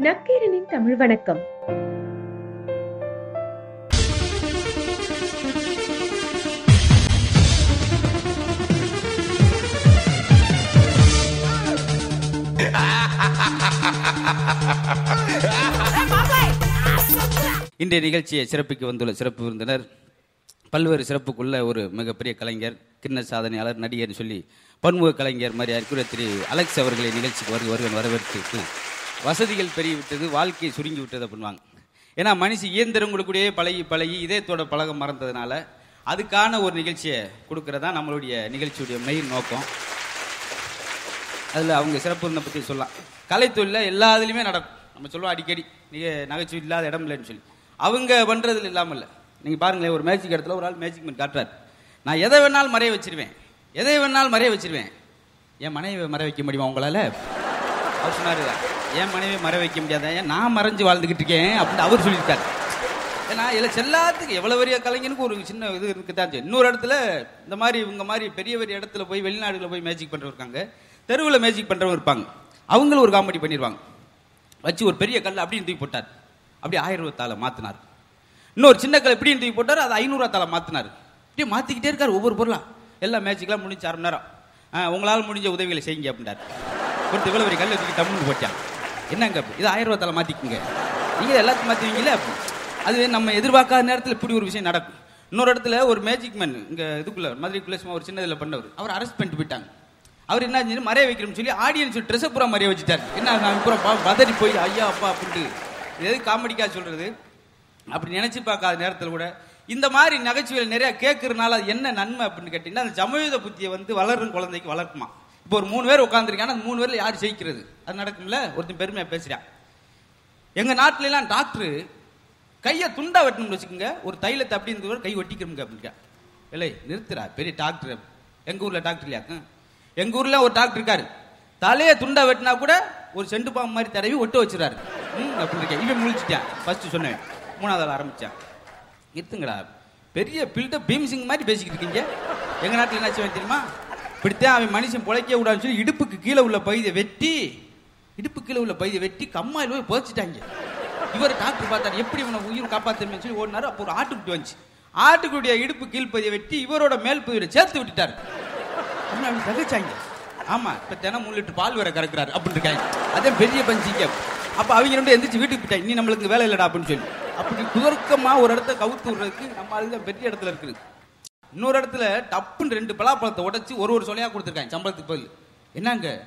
நக்கீரனின் தமிழ் வணக்கம். இன்றைய நிகழ்ச்சியை சிறப்பிக்கு வந்துள்ள சிறப்பு விருந்தினர் பல்வேறு சிறப்புக்குள்ள ஒரு மிகப்பெரிய கலைஞர் கிண்ண சாதனையாளர் நடிகர்னு சொல்லி பன்முக கலைஞர் மாதிரி அறிக்குற திரு அலெக்ஸ் அவர்களை நிகழ்ச்சிக்கு வருகை வருகன் வரவேற்று வசதிகள் பெருகிவிட்டது வாழ்க்கை சுருங்கி விட்டது அப்படின்வாங்க. ஏன்னா மனுஷி இயந்திரங்களுக்குள்ளேயே பழகி பழகி இதயத்தோட பழக மறந்ததுனால அதுக்கான ஒரு நிகழ்ச்சியை கொடுக்கறதா நம்மளுடைய நிகழ்ச்சியுடைய மெயின் நோக்கம். அதில் அவங்க சிறப்பு இருந்த பற்றி சொல்லலாம். கலைத்தொழிலில் எல்லா இதுலையுமே நடக்கும். நம்ம சொல்லுவோம் அடிக்கடி நீங்கள் நகைச்சுவை இல்லாத இடம் இல்லைன்னு சொல்லி. அவங்க பண்ணுறதுல இல்லாமல் இல்லை. நீங்கள் பாருங்களேன் ஒரு மேஜிக் இடத்துல ஒரு ஆள் மேஜிக் மேன் காட்டுறாரு. நான் எதை வேணாலும் மறைய வச்சிருவேன். எதை வேணாலும் மறைய வச்சிருவேன். என் மனைவி மறைய வைக்க முடியுமா உங்களால்? அவர் சொன்னார் என் மனைவி மற வைக்க முடியாத. ஏன் நான் மறைஞ்சு வாழ்ந்துக்கிட்டு இருக்கேன் அப்படின்னு அவர் சொல்லியிருக்காரு. ஏன்னா இதில் செல்லாத்துக்கு எவ்வளோ பெரிய கலைஞனுக்கு ஒரு சின்ன இது இருக்குதான் இன்னொரு இடத்துல இந்த மாதிரி இவங்க மாதிரி பெரிய பெரிய இடத்துல போய் வெளிநாடுகளில் போய் மேஜிக் பண்ணுறவங்க இருக்காங்க. தெருவில் மேஜிக் பண்ணுறவங்க இருப்பாங்க. அவங்களும் ஒரு காமெடி பண்ணிடுவாங்க வச்சு ஒரு பெரிய கல் அப்படின்னு தூக்கி போட்டார். அப்படியே ஆயிரம் ரூபாத்தால மாத்தினார். இன்னொரு சின்ன கல் எப்படின்னு தூக்கி போட்டார் அது ஐநூறுவா தால மாத்தினார். அப்படியே மாற்றிக்கிட்டே இருக்கார் ஒவ்வொரு பொருளாக எல்லா மேட்சுக்கெல்லாம் முடிஞ்சு அரை மணி நேரம். ஆ, உங்களால் முடிஞ்ச உதவிகளை செய்யுங்க அப்படின்றார். கொடுத்து இவ்வளோ பெரிய கல் தூக்கி டம்னு போட்டான் என்னங்க இது ஆயிரம் ரூபா தால நீங்க எல்லாத்தையும் மாத்துவீங்களே அது நம்ம எதிர்பார்க்காத நேரத்தில் இப்படி ஒரு விஷயம் நடக்கும். இன்னொரு இடத்துல ஒரு மேஜிக் மேன் இங்க இதுக்குள்ள மதுரைக்குள்ள சும்மா ஒரு சின்னதுல பண்ணவர். அவர் அரெஸ்ட் பண்ணிட்டு போயிட்டாங்க. அவர் என்ன செஞ்சு மறைய வைக்கணும்னு சொல்லி ஆடியன்ஸ் ட்ரெஸ் பூரா மறைய வச்சுட்டார். என்ன நான் பூரா ப- பதறி போய் ஐயா அப்பா அப்படின்ட்டு. எது காமெடிக்கா சொல்றது? அப்படி நினைச்சு பார்க்காத நேரத்தில் கூட இந்த மாதிரி நகைச்சுவைகள் நிறைய கேட்கறதுனால அது என்ன நன்மை அப்படின்னு கேட்டீங்கன்னா அந்த சமயோத புத்தியை வந்து வளரும் குழந்தைக்கு வளர்க்குமா? இப்போ ஒரு மூணு பேர் உட்காந்துருக்காங்க அந்த மூணு பேர்ல யார் ஜெயிக்கிறது? அது நடக்கும்ல? ஒருத்தன் பெருமையா பேசுறான் எங்க நாட்டிலலாம் எல்லாம் டாக்டர் கையை துண்டா வெட்டணும்னு வச்சுக்கோங்க ஒரு தைலத்தை அப்படி இருந்தவர் கை ஒட்டிக்கிறோங்க அப்படின்க்கா இல்லை நிறுத்துறா பெரிய டாக்டர். எங்க ஊர்ல டாக்டர் இல்லையாக்கு எங்க ஊர்ல ஒரு டாக்டர் இருக்காரு. தலையை துண்டா வெட்டினா கூட ஒரு செண்டு பாம்பு மாதிரி தடவி ஒட்டு வச்சுறாரு ம் அப்படின்னு இருக்கேன் இவன் முழிச்சிட்டேன். ஃபர்ஸ்ட் சொன்னேன். மூணாவது ஆள் ஆரம்பிச்சான். நிறுத்துங்கடா. பெரிய பில்டர் பீம்சிங் மாதிரி பேசிக்கிட்டு இருக்கீங்க. எங்க நாட்டில் என்ன செய்வேன் தெரியுமா? இப்படித்தான் அவன் மனுஷன் பிழைக்க கூடாதுன்னு சொல்லி இடுப்புக்கு கீழே உள்ள பகுதியை வெட்டி இடுப்பு கீழே உள்ள பகுதியை வெட்டி கம்மாயில் போய் புதைச்சிட்டாங்க. இவர் டாக்டர் பார்த்தாரு எப்படி இவனை உயிர் காப்பாத்தணும்னு சொல்லி ஓடினாரு. அப்போ ஒரு ஆட்டுக்குட்டி வந்துச்சு. ஆட்டுக்குட்டிய இடுப்பு கீழ்ப்பதியை வெட்டி இவரோட மேல் பகுதியில் சேர்த்து விட்டுட்டாரு. அப்படின்னு தகச்சாங்க. ஆமா இப்ப தினம் மூணு லிட்டர் பால் வேற கறக்குறாரு அப்படின்னு இருக்காங்க. அதே பெரிய பஞ்சிங்க அப்ப அவங்க ரெண்டு எந்திரிச்சு வீட்டுக்கு போயிட்டாங்க. நீ நம்மளுக்கு வேலை இல்லடா அப்படின்னு சொல்லி. அப்படி குதர்க்கமா ஒரு இடத்த கவுத்து விடுறதுக்கு நம்ம அதுதான் பெரிய இடத்துல இருக்குது. இன்னொரு இடத்துல டப்புன்னு ரெண்டு பலாப்பழத்தை உடைச்சு ஒரு ஒரு சொலையா கொடுத்துருக்காங்க சம்பளத்துக்கு பதில். என்னங்க?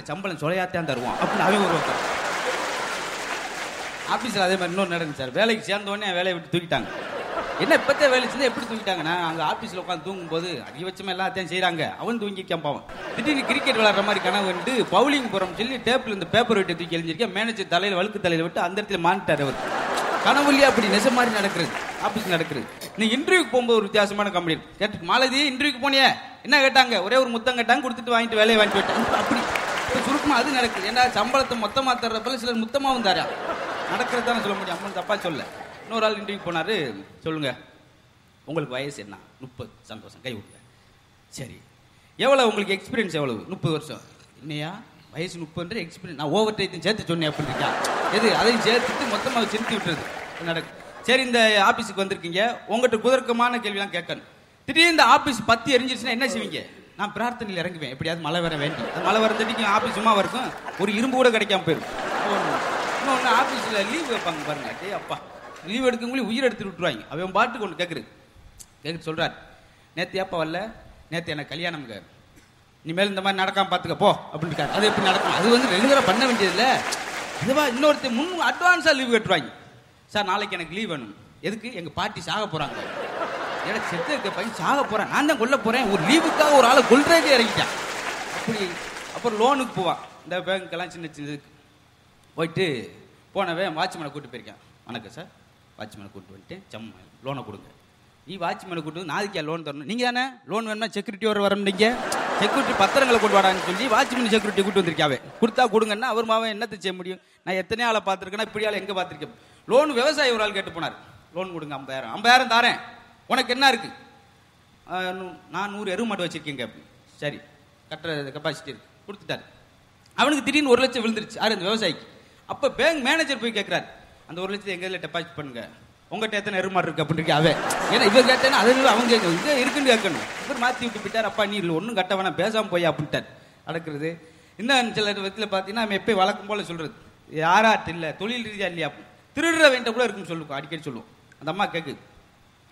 சம்பளம் சொலையாத்தான் தருவான். அப்படின்னு அவன் ஒரு ஒருத்தர் ஆஃபீஸில் அதே மாதிரி இன்னொரு நடந்து சார். வேலைக்கு சேர்ந்தோடனே வேலையை விட்டு தூக்கிட்டாங்க. என்ன இப்பத்தே வேலை செஞ்சா எப்படி தூக்கிட்டாங்கன்னா அங்கே ஆஃபீஸில் உட்காந்து தூங்கும் போது எல்லாத்தையும் செய்கிறாங்க அவன் தூங்கி பாவம். திடீர்னு கிரிக்கெட் விளாட்ற மாதிரி கனவு வந்து பவுலிங் போகிறோம் சொல்லி டேப்பில் இந்த பேப்பர் விட்டு தூக்கி எழுந்திருக்கேன் மேனேஜர் தலையில் வழுக்கு தலையில் விட்டு அந்த இடத்துல மானிட்டார் அவர். இல்லையா? அப்படி நெச மாதிரி நடக்கிறது. ஆஃபீஸ் நடக்கிறது. நீ இன்டர்வியூக்கு போகும்போது ஒரு வித்தியாசமான கம்பெனி கேட்டு மாலதி இன்டர்வியூக்கு போனியே. என்ன கேட்டாங்க? ஒரே ஒரு முத்தம் கேட்டாங்க கொடுத்துட்டு வாங்கிட்டு வேலையை வாங்கிட்டு போயிட்டாங்க. அப்படி. சுருக்கமாக சுருக்கமா அது நடக்குது. ஏன்னா சம்பளத்தை மொத்தமா தர்றப்பல சிலர் மொத்தமாகவும் தரா நடக்கிறது தானே சொல்ல முடியும். அம்மன் தப்பா சொல்ல. இன்னொரு ஆள் இன்டர்வியூ போனாரு. சொல்லுங்க. உங்களுக்கு வயசு என்ன? முப்பது. சந்தோஷம். கை விடுங்க. சரி. எவ்வளவு உங்களுக்கு எக்ஸ்பீரியன்ஸ் எவ்வளவு? முப்பது வருஷம். என்னையா? வயசு முப்பது எக்ஸ்பீரியன்ஸ் நான் ஓவர் டைத்தையும் சேர்த்து சொன்னேன் அப்படின்னு இருக்கா எது? அதையும் சேர்த்துட்டு மொத்தமாக சிரித்து விட்டுறது. நடக்கும் சரி இந்த ஆபீஸுக்கு வந்திருக்கீங்க. உங்கள்கிட்ட குதர்க்கமான கேள்விலாம் கேட்கணும். திடீர்னு இந்த ஆபீஸ் பத்தி எரிஞ்சிருச்சுன்னா என்ன செய்வீங்க? நான் பிரார்த்தனையில் இறங்குவேன். எப்படியாவது மழை வர வேண்டி அந்த மழை வரந்தடிக்கு ஆஃபீஸ் சும்மா இருக்கும். ஒரு இரும்பு கூட கிடைக்காம போயிடும். இன்னொன்று ஆஃபீஸில் லீவ் வைப்பாங்க பாருங்க. டே அப்பா. லீவ் எடுக்கவங்களே உயிர் எடுத்து விட்டுருவாங்க. அவன் பாட்டுக்கு ஒன்று கேட்குறது கேட்க சொல்கிறார் நேற்று ஏப்பா வரல? நேற்று எனக்கு கல்யாணம் இனிமேல் இந்த மாதிரி நடக்காம பார்த்துக்க போ அப்படின்னு அது எப்படி நடக்கும்? அது வந்து ரெகுலராக பண்ண வேண்டியது இதுவா இன்னொருத்தர் முன் அட்வான்ஸாக லீவ் கட்டுவாங்க. சார் நாளைக்கு எனக்கு லீவ் வேணும். எதுக்கு? எங்கள் பாட்டி சாக போகிறாங்க ஏன்னா செத்து இருக்க பையன் சாக போறேன். நான் தான் கொல்ல போறேன். ஒரு லீவுக்காக ஒரு ஆளை கொல்றதே இறங்கிட்டேன். அப்படி அப்புறம் லோனுக்கு போவான். இந்த பேங்க்கெல்லாம் சின்ன சின்ன போயிட்டு போனவன் வாட்ச்மேனை கூட்டு போயிருக்கேன். வணக்கம் சார் வாட்ச்மேனை கூட்டு வந்துட்டு செம்ம லோனை கொடுங்க. நீ வாட்ச்மேனை கூட்டு வந்து நாளைக்கா லோன் தரணும். நீங்கள் தானே? லோன் வேணும்னா செக்யூரிட்டி வர வரணுங்க செக்யூரிட்டி பத்திரங்களை கொண்டு வாடான்னு சொல்லி வாட்ச்மேன் செக்யூரிட்டி கூட்டு வந்திருக்காவே கொடுத்தா கொடுங்கன்னா அவர் மாவன் என்னத்தை செய்ய முடியும்? நான் எத்தனை ஆளை பார்த்துருக்கேன்னா இப்படி ஆளை எங்கே பார்த்துருக்கேன்? லோன் விவசாயி ஒரு ஆள் கேட்டு போனார். லோன் கொடுங்க ஐம்பதாயிரம். ஐம்பதாயிரம் தாரேன். உனக்கு என்ன இருக்கு? நூ- நான் நூறு எருவு மாடு வச்சிருக்கேங்க. சரி கட்டுற கெப்பாசிட்டி இருக்கு. கொடுத்துட்டாரு. அவனுக்கு திடீர்னு ஒரு லட்சம் விழுந்துருச்சு. யாரு அந்த விவசாயிக்கு? அப்ப பேங்க் மேனேஜர் போய் கேட்கிறாரு அந்த ஒரு லட்சத்தை எங்க இதில் டெபாசிட் பண்ணுங்க. உங்ககிட்ட எத்தனை எருமாடு இருக்கு அப்படின்னு அவன். ஏன்னா இவர் கேட்டேன்னா அதை அவங்க கேட்கணும் இங்கே இருக்குன்னு கேட்கணும். இவர் மாத்தி விட்டு போயிட்டார். அப்பா நீ இல்லை ஒன்றும் கட்ட வேணாம். பேசாம போய் அப்படின்ட்டார். நடக்கிறது. இன்னும் சில விதத்தில் பார்த்தீங்கன்னா நம்ம எப்போ வழக்கம் போல சொல்றது. யாராட்டு இல்லை தொழில் ரீதியாக இல்லையா? திருடுற வேண்ட கூட இருக்குன்னு சொல்லுவோம் அடிக்கடி சொல்லுவோம். அந்த அம்மா கேட்குது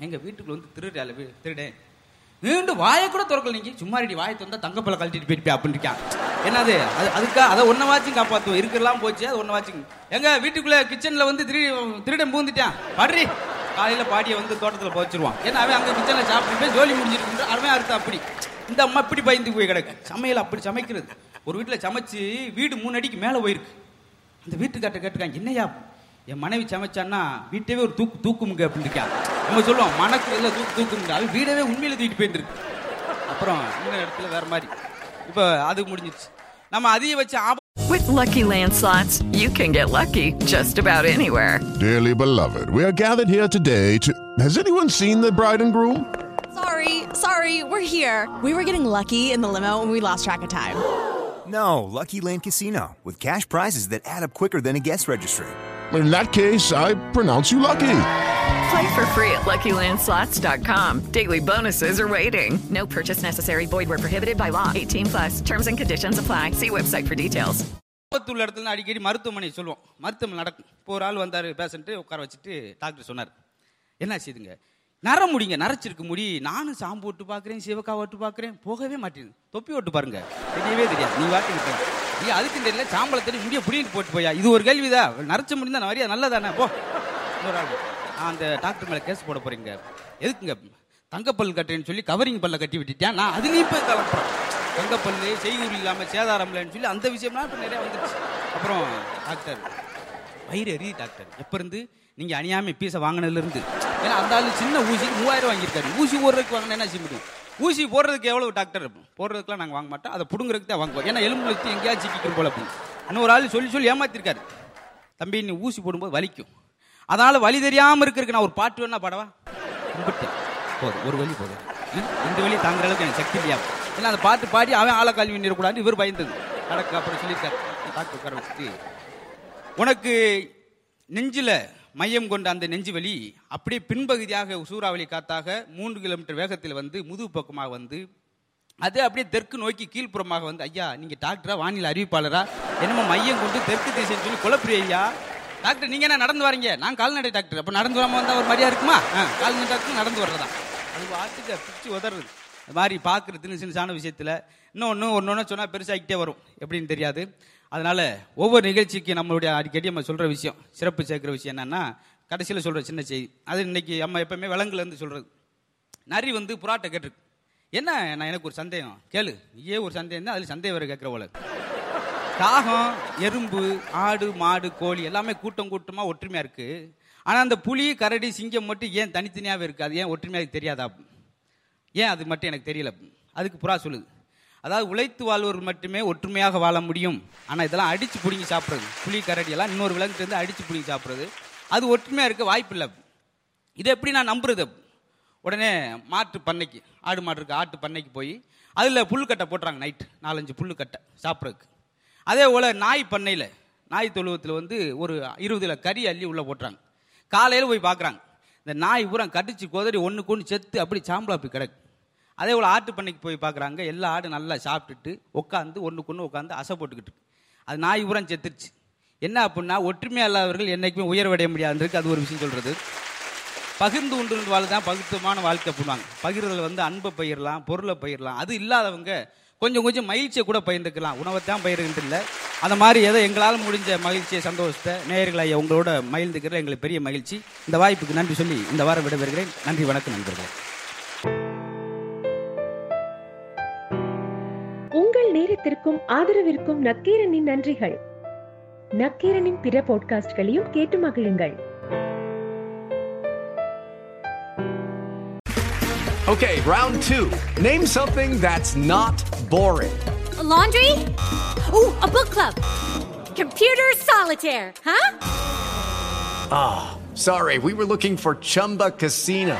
எங்க வீட்டுக்குள்ள வந்து திருடால திருடேன். மீண்டும் வாயை கூட திறக்கல நீங்க. சும்மா ரெடி வாயை திறந்தா தங்கப்பல கழட்டிட்டு போயிட்டு அப்படின்னு இருக்கான். என்னது? அது அதுக்கா அதை ஒன்ன வாச்சும் காப்பாத்துவோம். இருக்கலாம் போச்சு அது ஒன்ன வாச்சும். எங்க வீட்டுக்குள்ள கிச்சன்ல வந்து திரு திருடன் பூந்துட்டான். பாடுறி. காலையில பாடியை வந்து தோட்டத்தில் போச்சிருவான் ஏன்னா அவன் அங்க கிச்சன்ல சாப்பிட்டு ஜோலி முடிஞ்சிருக்கு அவன் அர்த்தம் அப்படி. இந்த அம்மா இப்படி பயந்து போய் கிடக்கு. சமையல் அப்படி சமைக்கிறது. ஒரு வீட்டுல சமைச்சு வீடு மூணு அடிக்கு மேல போயிருக்கு. அந்த வீட்டுக்கார்ட்ட கேட்டுருக்காங்க என்னையா என் மனைவி சமைச்சான்னா வீட்டவே ஒரு தூக்கு தூக்குமுங்க அப்படின்னு இருக்கா நம்ம சொல்லுவோம் மனக்கு எல்லாம் தூக்கு தூக்குமுங்க அது வீடவே உண்மையில தூக்கிட்டு போயிருந்துருக்கு அப்புறம் இன்னொரு இடத்துல வேற மாதிரி இப்போ அது முடிஞ்சிருச்சு நம்ம அதிக வச்சு ஆப With Lucky Land slots, you can get lucky just about anywhere. Dearly beloved, we are gathered here today to. Has anyone seen the bride and groom? Sorry, sorry, we're here. We were getting lucky in the limo and we lost track of time. No, Lucky Land Casino, with cash prizes that add up quicker than a guest registry. In that case, I pronounce you lucky. Play for free at LuckyLandSlots.com. Daily bonuses are waiting. No purchase necessary. Void where prohibited by law. 18 plus. Terms and conditions apply. See website for details. ஆபத்துள்ள இடத்துல அடிக்கடி மருத்துவமனை சொல்லுவோம் மருத்துவமனை நடக்கும் இப்போ ஒரு ஆள் வந்தார் பேஷண்ட்டு உட்கார வச்சுட்டு டாக்டர் சொன்னார் என்ன செய்யுதுங்க நர முடிங்க நரைச்சிருக்கு முடி நானும் சாம்பு விட்டு பார்க்குறேன் சிவக்கா விட்டு பார்க்குறேன் போகவே மாட்டேங்குது தொப்பி விட்டு பாருங்க தெரியவே தெரியாது நீ வாட்டுக்கு போ. நீ அதுக்கு தெரியல சாம்பலை இங்கே புடிங்கிட்டு போட்டு போயா. இது ஒரு கேள்விதான் நரைச்ச முடிந்தா தான் நிறைய நல்லதானே? போ. இன்னொரு நான் அந்த டாக்டர் மேலே கேஸ் போட போறீங்க எதுக்குங்க? தங்கப்பல் கட்டுறேன்னு சொல்லி கவரிங் பல்ல கட்டி விட்டுட்டேன் நான் அதுலேயும் போய் கலப்புறேன். தங்கப்பல் செய்கூர் இல்லாமல் சேதாரம் இல்லைன்னு சொல்லி அந்த விஷயம்லாம் இப்போ நிறைய வந்துருச்சு. அப்புறம் டாக்டர் வயிறு எரியுது டாக்டர். எப்போ இருந்து? நீங்கள் அணியாமல் பீஸை வாங்கினதுலேருந்து ஏன்னா அந்த ஆளு சின்ன ஊசி மூவாயிரம் வாங்கியிருக்காரு. ஊசி போடுறதுக்கு வாங்கினா என்ன செய்ய முடியும்? ஊசி போடுறதுக்கு எவ்வளவு டாக்டர் போடுறதுக்குலாம் நாங்கள் வாங்க மாட்டோம். அதை பிடுங்குறதுக்கு தான் வாங்குவோம். ஏன்னா எலும்பு வச்சு எங்கேயாவது சிக்கிக்கும் போல அப்படின்னு இன்னும் ஒரு ஆள் சொல்லி சொல்லி ஏமாத்திருக்காரு. தம்பி நீ ஊசி போடும்போது வலிக்கும். அதனால வலி தெரியாமல் இருக்கிறதுக்கு நான் ஒரு பாட்டு வேணா பாடவா? கும்பிட்டேன். போதும் ஒரு வழி போதும் இந்த வழி தாங்குற அளவுக்கு எனக்கு சக்தி இல்லையா? ஏன்னா அந்த பாட்டு பாடி அவன் ஆளை கல்வி நிறக்கூடாது இவர் பயந்தது. நடக்கு அப்புறம் சொல்லியிருக்காரு. டாக்டர் உட்கார வச்சுட்டு உனக்கு நெஞ்சில் மையம் கொண்ட அந்த நெஞ்சுவலி அப்படியே பின்பகுதியாக சூறாவளி காத்தாக மூன்று கிலோமீட்டர் வேகத்தில் வந்து முதுகு பக்கமாக வந்து அது அப்படியே தெற்கு நோக்கி கீழ்ப்புறமாக வந்து ஐயா நீங்க டாக்டரா வானிலை அறிவிப்பாளரா? என்னமோ மையம் கொண்டு தெற்கு திசைன்னு சொல்லி குழப்பி ஐயா? டாக்டர் நீங்க என்ன நடந்து வரீங்க? நான் கால்நடை டாக்டர். அப்போ நடந்து வராம வந்தா ஒரு மாதிரியா இருக்குமா? கால்நடை டாக்டர் நடந்து வர்றதா? அது வாட்டுக்கு பிச்சு உதறது. இந்த மாதிரி பார்க்குறது சின்ன சின்ன விஷயத்தில் இன்னொன்று ஒன்று ஒன்று சொன்னால் பெருசாகிக்கிட்டே வரும். எப்படின்னு தெரியாது. அதனால ஒவ்வொரு நிகழ்ச்சிக்கு நம்மளுடைய அடிக்கடி நம்ம சொல்கிற விஷயம் சிறப்பு சேர்க்குற விஷயம் என்னன்னா கடைசியில் சொல்கிற சின்ன செய்தி. அது இன்னைக்கு நம்ம எப்பவுமே விலங்குலேருந்து சொல்கிறது நரி வந்து புறாட்டை கேட்டிருக்கு. என்ன நான் எனக்கு ஒரு சந்தேகம். கேளு. நீயே ஒரு சந்தேகம் தான் அதில் சந்தேகம் வேறு கேட்குற போல காகம் எறும்பு ஆடு மாடு கோழி எல்லாமே கூட்டம் கூட்டமாக ஒற்றுமையாக இருக்கு. ஆனால் அந்த புலி கரடி சிங்கம் மட்டும் ஏன் தனித்தனியாகவே இருக்கு? அது ஏன் ஒற்றுமையாக தெரியாதா? ஏன் அது மட்டும் எனக்கு தெரியல? அதுக்கு புறா சொல்லுது. அதாவது உழைத்து வாழ்வோர் மட்டுமே ஒற்றுமையாக வாழ முடியும். ஆனால் இதெல்லாம் அடித்து பிடிங்கி சாப்பிட்றது. புலி கரடியெல்லாம் இன்னொரு விலங்குலேருந்து அடித்து பிடிங்கி சாப்பிட்றது. அது ஒற்றுமையாக இருக்க வாய்ப்பு இல்லை. இதை எப்படி நான் நம்புறது? உடனே மாட்டு பண்ணைக்கு ஆடு மாடு இருக்கு ஆட்டு பண்ணைக்கு போய் அதில் புல்கட்டை போட்டுறாங்க நைட்டு நாலஞ்சு புல்லுக்கட்டை சாப்பிட்றதுக்கு. அதே போல் நாய் பண்ணையில் நாய் தொழுவத்தில் வந்து ஒரு இருபதுல கறி அள்ளி உள்ளே போட்டுறாங்க. காலையில் போய் பார்க்குறாங்க இந்த நாய் பூரா கடிச்சு கொதறி ஒன்றுக்கு ஒன்று செத்து அப்படி சாம்பலா போய் கிடக்கு. அதே போல் ஆட்டு பண்ணைக்கு போய் பார்க்குறாங்க எல்லா ஆடு நல்லா சாப்பிட்டுட்டு உட்காந்து ஒன்றுக்கு ஒன்று உட்காந்து அசை போட்டுக்கிட்டு அது நாய் உரம் செத்துருச்சு. என்ன அப்படின்னா ஒற்றுமையாக இல்லாதவர்கள் என்றைக்குமே உயர்வடைய முடியாதுன்றது அது ஒரு விஷயம் சொல்கிறது பகிர்ந்து உண்டு வாழ் தான் பகுத்தமான வாழ்க்கை பண்ணுவாங்க பகிர்தல் வந்து அன்பை பயிரலாம் பொருளை பயிரலாம் அது இல்லாதவங்க கொஞ்சம் கொஞ்சம் மகிழ்ச்சியை கூட பயிர்ந்துக்கலாம் உணவை தான் பயிர்கின்ற இல்லை. அந்த மாதிரி ஏதோ எங்களால் முடிஞ்ச மகிழ்ச்சியை சந்தோஷத்தை நேயர்களை உங்களோட மகிழ்ந்துக்கிற எங்களுக்கு பெரிய மகிழ்ச்சி. இந்த வாய்ப்புக்கு நன்றி சொல்லி இந்த வாரம் விடைபெறுகிறேன். நன்றி வணக்கம் நண்பர்களே. உங்கள் நேரத்திற்கும் ஆதரவிற்கும் நக்கீரனின் நன்றிகள் நக்கீரனின் பிற பாட்காஸ்ட்களையும் கேட்டு மகிழுங்கள் Okay, round two. Name something that's not boring. laundry? Ooh, a book club. Computer solitaire, huh? Sorry, we were looking for Chumba Casino.